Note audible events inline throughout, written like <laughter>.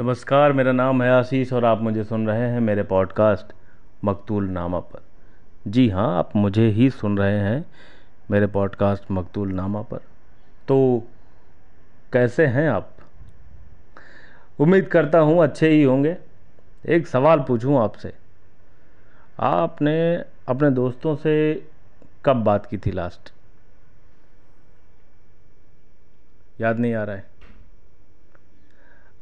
नमस्कार, मेरा नाम है आशीष और आप मुझे सुन रहे हैं मेरे पॉडकास्ट मकतूल नामा पर। जी हाँ आप मुझे ही सुन रहे हैं मेरे पॉडकास्ट मकतूल नामा पर। तो कैसे हैं आप? उम्मीद करता हूँ अच्छे ही होंगे। एक सवाल पूछूँ आपसे। आपने अपने दोस्तों से कब बात की थी लास्ट याद नहीं आ रहा है।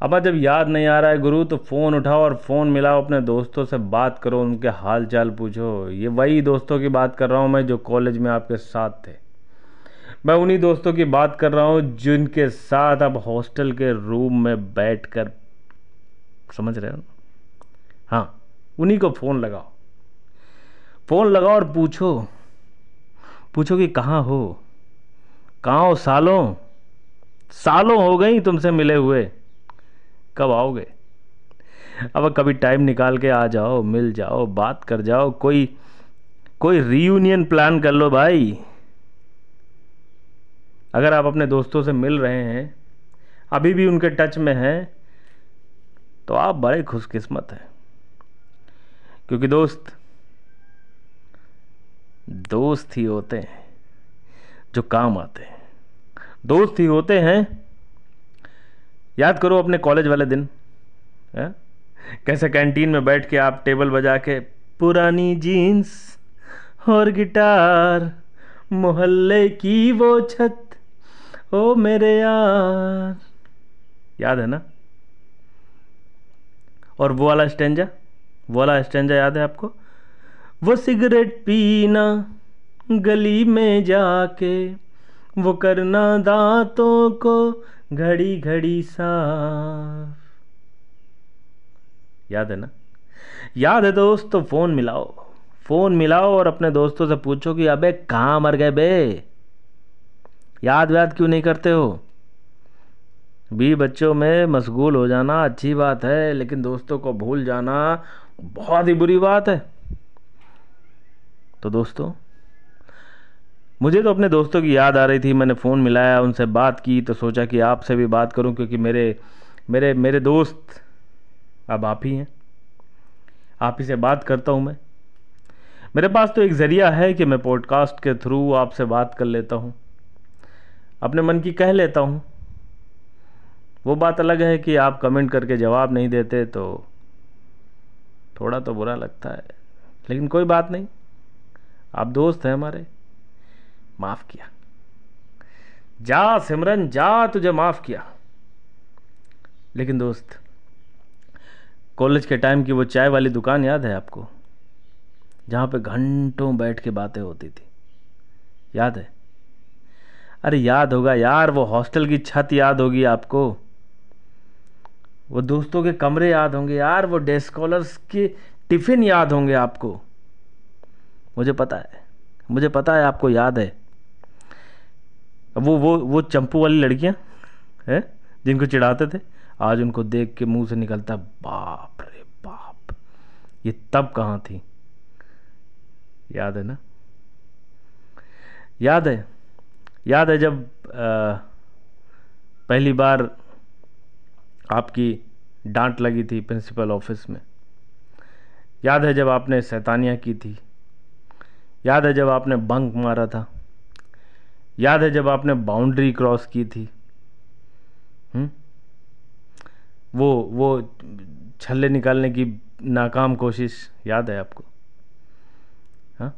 अब, जब याद नहीं आ रहा है गुरु तो फ़ोन उठाओ और फ़ोन मिलाओ, अपने दोस्तों से बात करो, उनके हाल चाल पूछो। ये वही दोस्तों की बात कर रहा हूँ मैं जो कॉलेज में आपके साथ थे। मैं उन्हीं दोस्तों की बात कर रहा हूँ जिनके साथ आप हॉस्टल के रूम में बैठ कर समझ रहे हो? हाँ उन्हीं को फ़ोन लगाओ। फ़ोन लगाओ और पूछो। पूछो कि कहाँ हो? कहाँ हो सालों? सालों हो गई तुमसे मिले हुए। कब आओगे? अब कभी टाइम निकाल के आ जाओ, मिल जाओ, बात कर जाओ, कोई कोई रीयूनियन प्लान कर लो भाई। अगर आप अपने दोस्तों से मिल रहे हैं, अभी भी उनके टच में हैं तो आप बड़े खुशकिस्मत हैं। क्योंकि दोस्त दोस्त ही होते हैं जो काम आते हैं। दोस्त ही होते हैं याद करो अपने कॉलेज वाले दिन, है? कैसे कैंटीन में बैठ के आप टेबल बजा के, पुरानी जीन्स और गिटार मोहल्ले की वो छत, ओ मेरे यार। याद है ना? और वो वाला स्टेंजा वो वाला स्टेंजा याद है आपको? वो सिगरेट पीना गली में जाके वो करना दांतों को घड़ी घड़ी साफ़। याद है ना? याद है दोस्त तो फ़ोन मिलाओ। फ़ोन मिलाओ और अपने दोस्तों से पूछो कि अबे कहाँ मर गए बे? याद व्याद क्यों नहीं करते हो? भी बच्चों में मशगूल हो जाना अच्छी बात है, लेकिन दोस्तों को भूल जाना बहुत ही बुरी बात है। तो दोस्तों मुझे तो अपने दोस्तों की याद आ रही थी, मैंने फ़ोन मिलाया, उनसे बात की तो सोचा कि आपसे भी बात करूँ, क्योंकि मेरे मेरे मेरे दोस्त अब आप ही हैं। आप ही से बात करता हूँ मैं। मेरे पास तो एक ज़रिया है कि मैं पॉडकास्ट के थ्रू आपसे बात कर लेता हूँ। अपने मन की कह लेता हूँ। वो बात अलग है कि आप कमेंट करके जवाब नहीं देते तो थोड़ा तो बुरा लगता है, लेकिन कोई बात नहीं। आप दोस्त हैं हमारे। माफ़ किया। जा सिमरन, जा तुझे माफ़ किया। लेकिन दोस्त, कॉलेज के टाइम की वो चाय वाली दुकान याद है आपको? जहाँ पे घंटों बैठ के बातें होती थी। याद है? अरे याद होगा यार, वो हॉस्टल की छत याद होगी आपको। वो दोस्तों के कमरे याद होंगे यार, वो डेस्कॉलर्स के टिफ़िन याद होंगे आपको। मुझे पता है, मुझे पता है, आपको याद है। वो वो वो चंपू वाली लड़कियाँ हैं जिनको चिढ़ाते थे आज उनको देख के मुँह से निकलता बाप रे बाप ये तब कहाँ थी? याद है ना? याद है याद है जब आ, पहली बार आपकी डांट लगी थी प्रिंसिपल ऑफ़िस में। याद है जब आपने सैतानियाँ की थी? याद है जब आपने बंक मारा था? याद है जब आपने बाउंड्री क्रॉस की थी? हुँ? हम्म? वो वो छल्ले निकालने की नाकाम कोशिश याद है आपको? हाँ?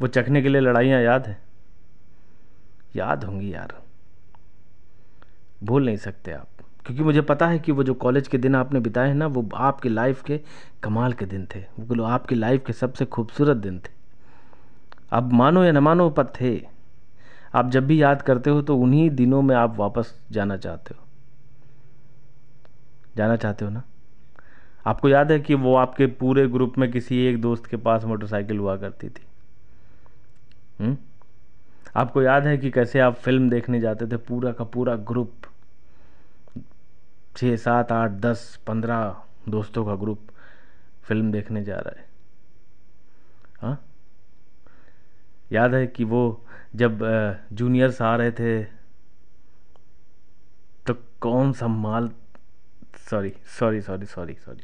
वो चखने के लिए लड़ाइयाँ याद है? याद होंगी यार। भूल नहीं सकते आप। क्योंकि मुझे पता है कि वो जो कॉलेज के दिन आपने बिताए हैं ना, वो आपकी लाइफ के कमाल के दिन थे। वो आपकी लाइफ के सबसे खूबसूरत दिन थे। अब मानो या न मानो पर थे। आप जब भी याद करते हो तो उन्हीं दिनों में आप वापस जाना चाहते हो। जाना चाहते हो ना? आपको याद है कि वो आपके पूरे ग्रुप में किसी एक दोस्त के पास मोटरसाइकिल हुआ करती थी? हुँ? आपको याद है कि कैसे आप फ़िल्म देखने जाते थे, पूरा का पूरा ग्रुप? छः सात, आठ, दस, पंद्रह दोस्तों का ग्रुप फ़िल्म देखने जा रहा है। हाँ? याद है कि वो जब जूनियर्स आ रहे थे तो कौन संभाल sorry sorry sorry sorry sorry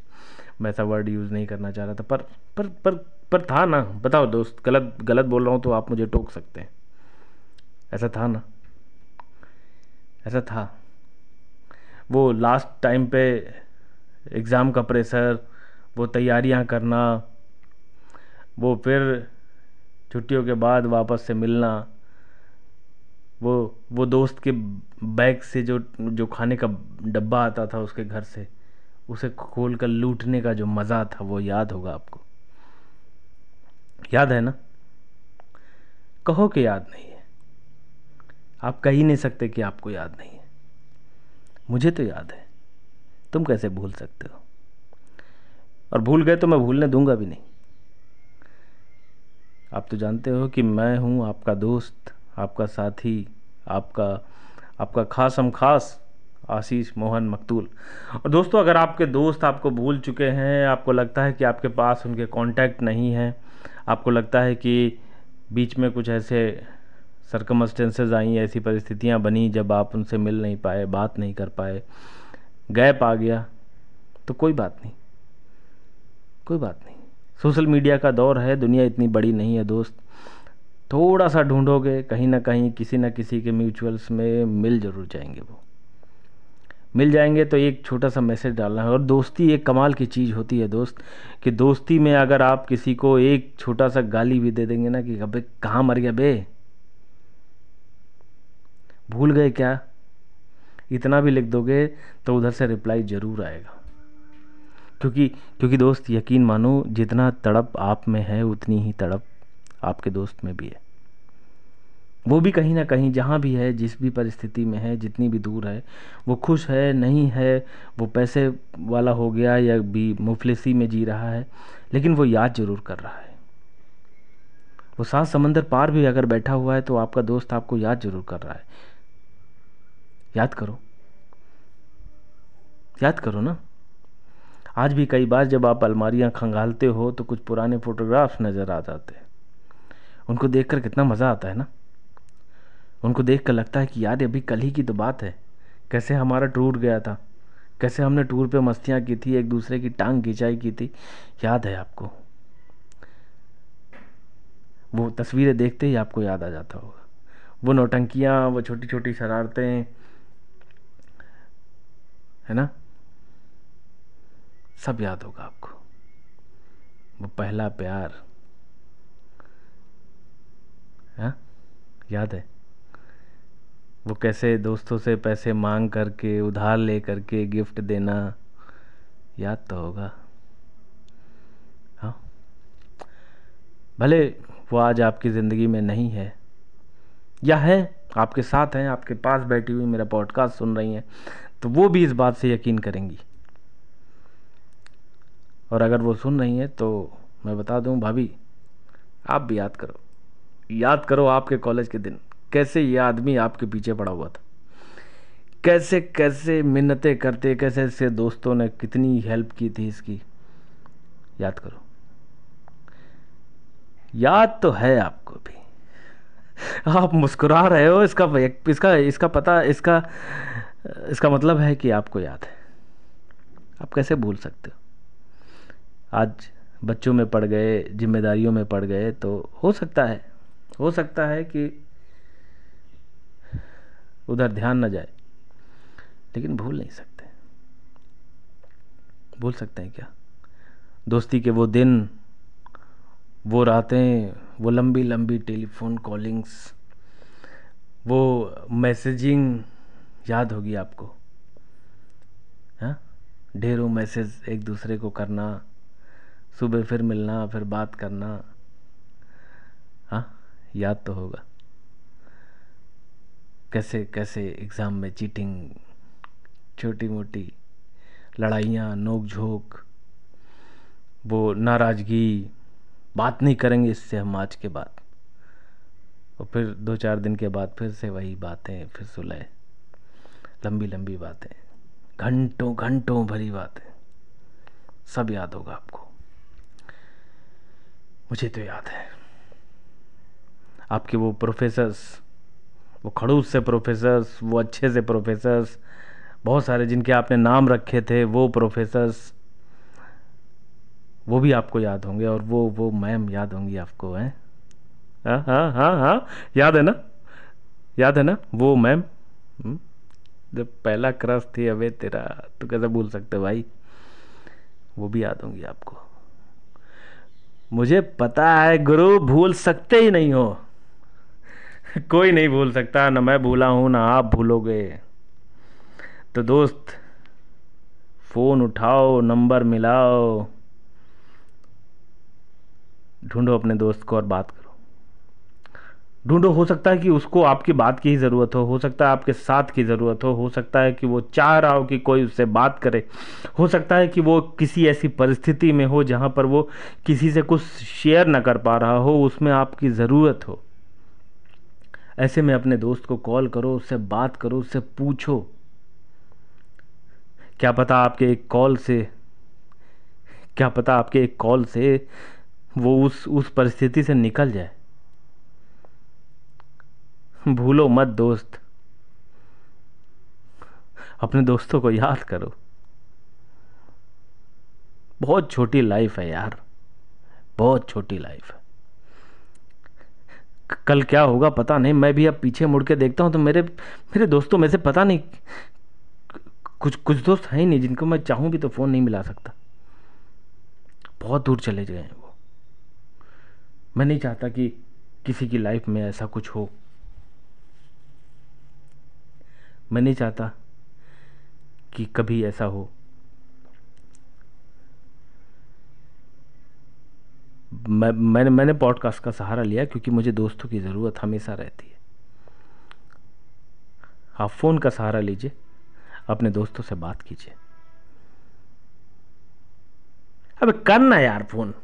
मैं ऐसा वर्ड यूज़ नहीं करना चाह रहा था, पर पर पर पर था ना, बताओ दोस्त, गलत गलत बोल रहा हूँ तो आप मुझे टोक सकते हैं। ऐसा था ना? ऐसा था। वो लास्ट टाइम पे एग्ज़ाम का प्रेशर वो तैयारियाँ करना, वो फिर छुट्टियों के बाद वापस से मिलना वो वो दोस्त के बैग से जो जो खाने का डब्बा आता था उसके घर से, उसे खोल कर लूटने का जो मज़ा था, वो याद होगा आपको। याद है ना? कहो कि याद नहीं है। आप कह ही नहीं सकते कि आपको याद नहीं है। मुझे तो याद है। तुम कैसे भूल सकते हो? और भूल गए तो मैं भूलने दूँगा भी नहीं। आप तो जानते हो कि मैं हूँ आपका दोस्त। आपका साथी, आपका आपका खास हम खास आशीष मोहन मकतूल। और दोस्तों, अगर आपके दोस्त आपको भूल चुके हैं, आपको लगता है कि आपके पास उनके कांटेक्ट नहीं हैं, आपको लगता है कि बीच में कुछ ऐसे सरकमस्टेंसेज आई, ऐसी परिस्थितियाँ बनी जब आप उनसे मिल नहीं पाए, बात नहीं कर पाए, गैप आ गया तो कोई बात नहीं। कोई बात नहीं। सोशल मीडिया का दौर है, दुनिया इतनी बड़ी नहीं है दोस्त। थोड़ा सा ढूंढोगे, कहीं ना कहीं किसी ना किसी के म्यूचुअल्स में मिल ज़रूर जाएँगे वो। मिल जाएँगे तो एक छोटा सा मैसेज डालना है। और दोस्ती एक कमाल की चीज़ होती है दोस्त, कि दोस्ती में अगर आप किसी को एक छोटा सा गाली भी दे देंगे ना कि, अबे, कहाँ मर गया बे? भूल गए क्या? इतना भी लिख दोगे तो उधर से रिप्लाई ज़रूर आएगा। क्योंकि क्योंकि दोस्त यकीन मानो, जितना तड़प आप में है, उतनी ही तड़प आपके दोस्त में भी है। वो भी कहीं ना कहीं जहाँ भी है, जिस भी परिस्थिति में है, जितनी भी दूर है, वो खुश है, नहीं है, वो पैसे वाला हो गया या भी मुफलिसी में जी रहा है, लेकिन वो याद ज़रूर कर रहा है। वो सात समंदर पार भी अगर बैठा हुआ है तो आपका दोस्त आपको याद ज़रूर कर रहा है। याद करो। याद करो ना। आज भी कई बार जब आप अलमारियाँ खंगालते हो तो कुछ पुराने फोटोग्राफ्स नज़र आ जाते हैं। उनको देखकर कितना मज़ा आता है ना? उनको देख कर लगता है कि यार अभी कल ही की तो बात है। कैसे हमारा टूर गया था? कैसे हमने टूर पे मस्तियाँ की थी, एक दूसरे की टांग खिंचाई की थी? याद है आपको? वो तस्वीरें देखते ही आपको याद आ जाता होगा। वो नौटंकियाँ, वो छोटी छोटी शरारतें, है ना? सब याद होगा आपको। वो पहला प्यार। है? याद है? वो कैसे दोस्तों से पैसे मांग करके, उधार ले करके गिफ्ट देना, याद तो होगा। हाँ। भले वो आज आपकी ज़िंदगी में नहीं है, या है, आपके साथ हैं, आपके पास बैठी हुई मेरा पॉडकास्ट सुन रही हैं तो वो भी इस बात से यकीन करेंगी। और अगर वो सुन रही हैं तो मैं बता दूँ, भाभी, आप भी याद करो। याद करो आपके कॉलेज के दिन, कैसे ये आदमी आपके पीछे पड़ा हुआ था। कैसे कैसे मिन्नतें करते, कैसे ऐसे दोस्तों ने कितनी हेल्प की थी इसकी। याद करो। याद तो है आपको भी। आप मुस्कुरा रहे हो, इसका इसका इसका पता, इसका इसका मतलब है कि आपको याद है। आप कैसे भूल सकते हो? आज बच्चों में पड़ गए, जिम्मेदारियों में पड़ गए तो हो सकता है हो सकता है कि उधर ध्यान न जाए, लेकिन भूल नहीं सकते। भूल सकते हैं क्या? दोस्ती के वो दिन, वो रातें, वो लंबी लंबी टेलीफोन कॉलिंग्स, वो मैसेजिंग, याद होगी आपको। हाँ? ढेरों मैसेज एक दूसरे को करना, सुबह फिर मिलना, फिर बात करना। हाँ? याद तो होगा। कैसे कैसे एग्ज़ाम में चीटिंग छोटी मोटी लड़ाइयाँ नोक झोंक वो नाराज़गी, बात नहीं करेंगे इससे हम आज के बाद। और फिर दो चार दिन के बाद फिर से वही बातें, फिर सुलह, लंबी लंबी बातें, घंटों घंटों भरी बातें। सब याद होगा आपको। मुझे तो याद है। आपके वो प्रोफेसर्स वो खड़ूस से प्रोफेसर्स वो अच्छे से प्रोफेसर्स बहुत सारे जिनके आपने नाम रखे थे, वो प्रोफेसर्स वो भी आपको याद होंगे और वो वो मैम याद होंगी आपको, हैं? हाँ हाँ हाँ हाँ याद है ना? याद है ना? वो मैम हम्म? जब पहला क्रश थी अबे तेरा तो कैसे भूल सकते भाई? वो भी याद होंगी आपको। मुझे पता है गुरु, भूल सकते ही नहीं हो। <laughs> कोई नहीं भूल सकता, ना मैं भूला हूँ, ना आप भूलोगे। तो दोस्त, फ़ोन उठाओ, नंबर मिलाओ। ढूंढो अपने दोस्त को और बात करो। ढूंढो, हो सकता है कि उसको आपकी बात की ही ज़रूरत हो हो सकता है आपके साथ की ज़रूरत हो हो सकता है कि वो चाह रहा हो कि कोई उससे बात करे। हो सकता है कि वो किसी ऐसी परिस्थिति में हो जहाँ पर वो किसी से कुछ शेयर ना कर पा रहा हो, उसमें आपकी ज़रूरत हो। ऐसे में अपने दोस्त को कॉल करो, उससे बात करो, उससे पूछो। क्या पता आपके एक कॉल से, क्या पता आपके एक कॉल से वो उस उस परिस्थिति से निकल जाए। भूलो मत दोस्त। अपने दोस्तों को याद करो। बहुत छोटी लाइफ है यार। बहुत छोटी लाइफ है। कल क्या होगा पता नहीं। मैं भी अब पीछे मुड़ के देखता हूँ तो मेरे मेरे दोस्तों में से पता नहीं, कुछ कुछ दोस्त हैं ही नहीं जिनको मैं चाहूँ भी तो फ़ोन नहीं मिला सकता। बहुत दूर चले गए हैं वो। मैं नहीं चाहता कि किसी की लाइफ में ऐसा कुछ हो। मैं नहीं चाहता कि कभी ऐसा हो। मैं, मैंने मैंने पॉडकास्ट का सहारा लिया क्योंकि मुझे दोस्तों की ज़रूरत हमेशा रहती है। आप फ़ोन का सहारा लीजिए, अपने दोस्तों से बात कीजिए। अबे करना यार फ़ोन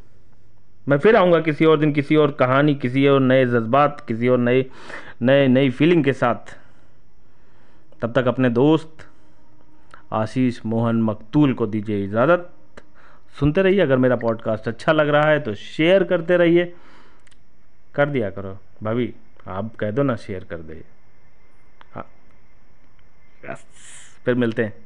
मैं फिर आऊँगा किसी और दिन किसी और कहानी, किसी और नए जज्बात, किसी और नए नए, नई फीलिंग के साथ। तब तक अपने दोस्त आशीष मोहन मकतूल को दीजिए इजाज़त। सुनते रहिए, अगर मेरा पॉडकास्ट अच्छा लग रहा है तो शेयर करते रहिए। कर दिया करो। भाभी, आप कह दो ना शेयर कर दे। हाँ। फिर मिलते हैं।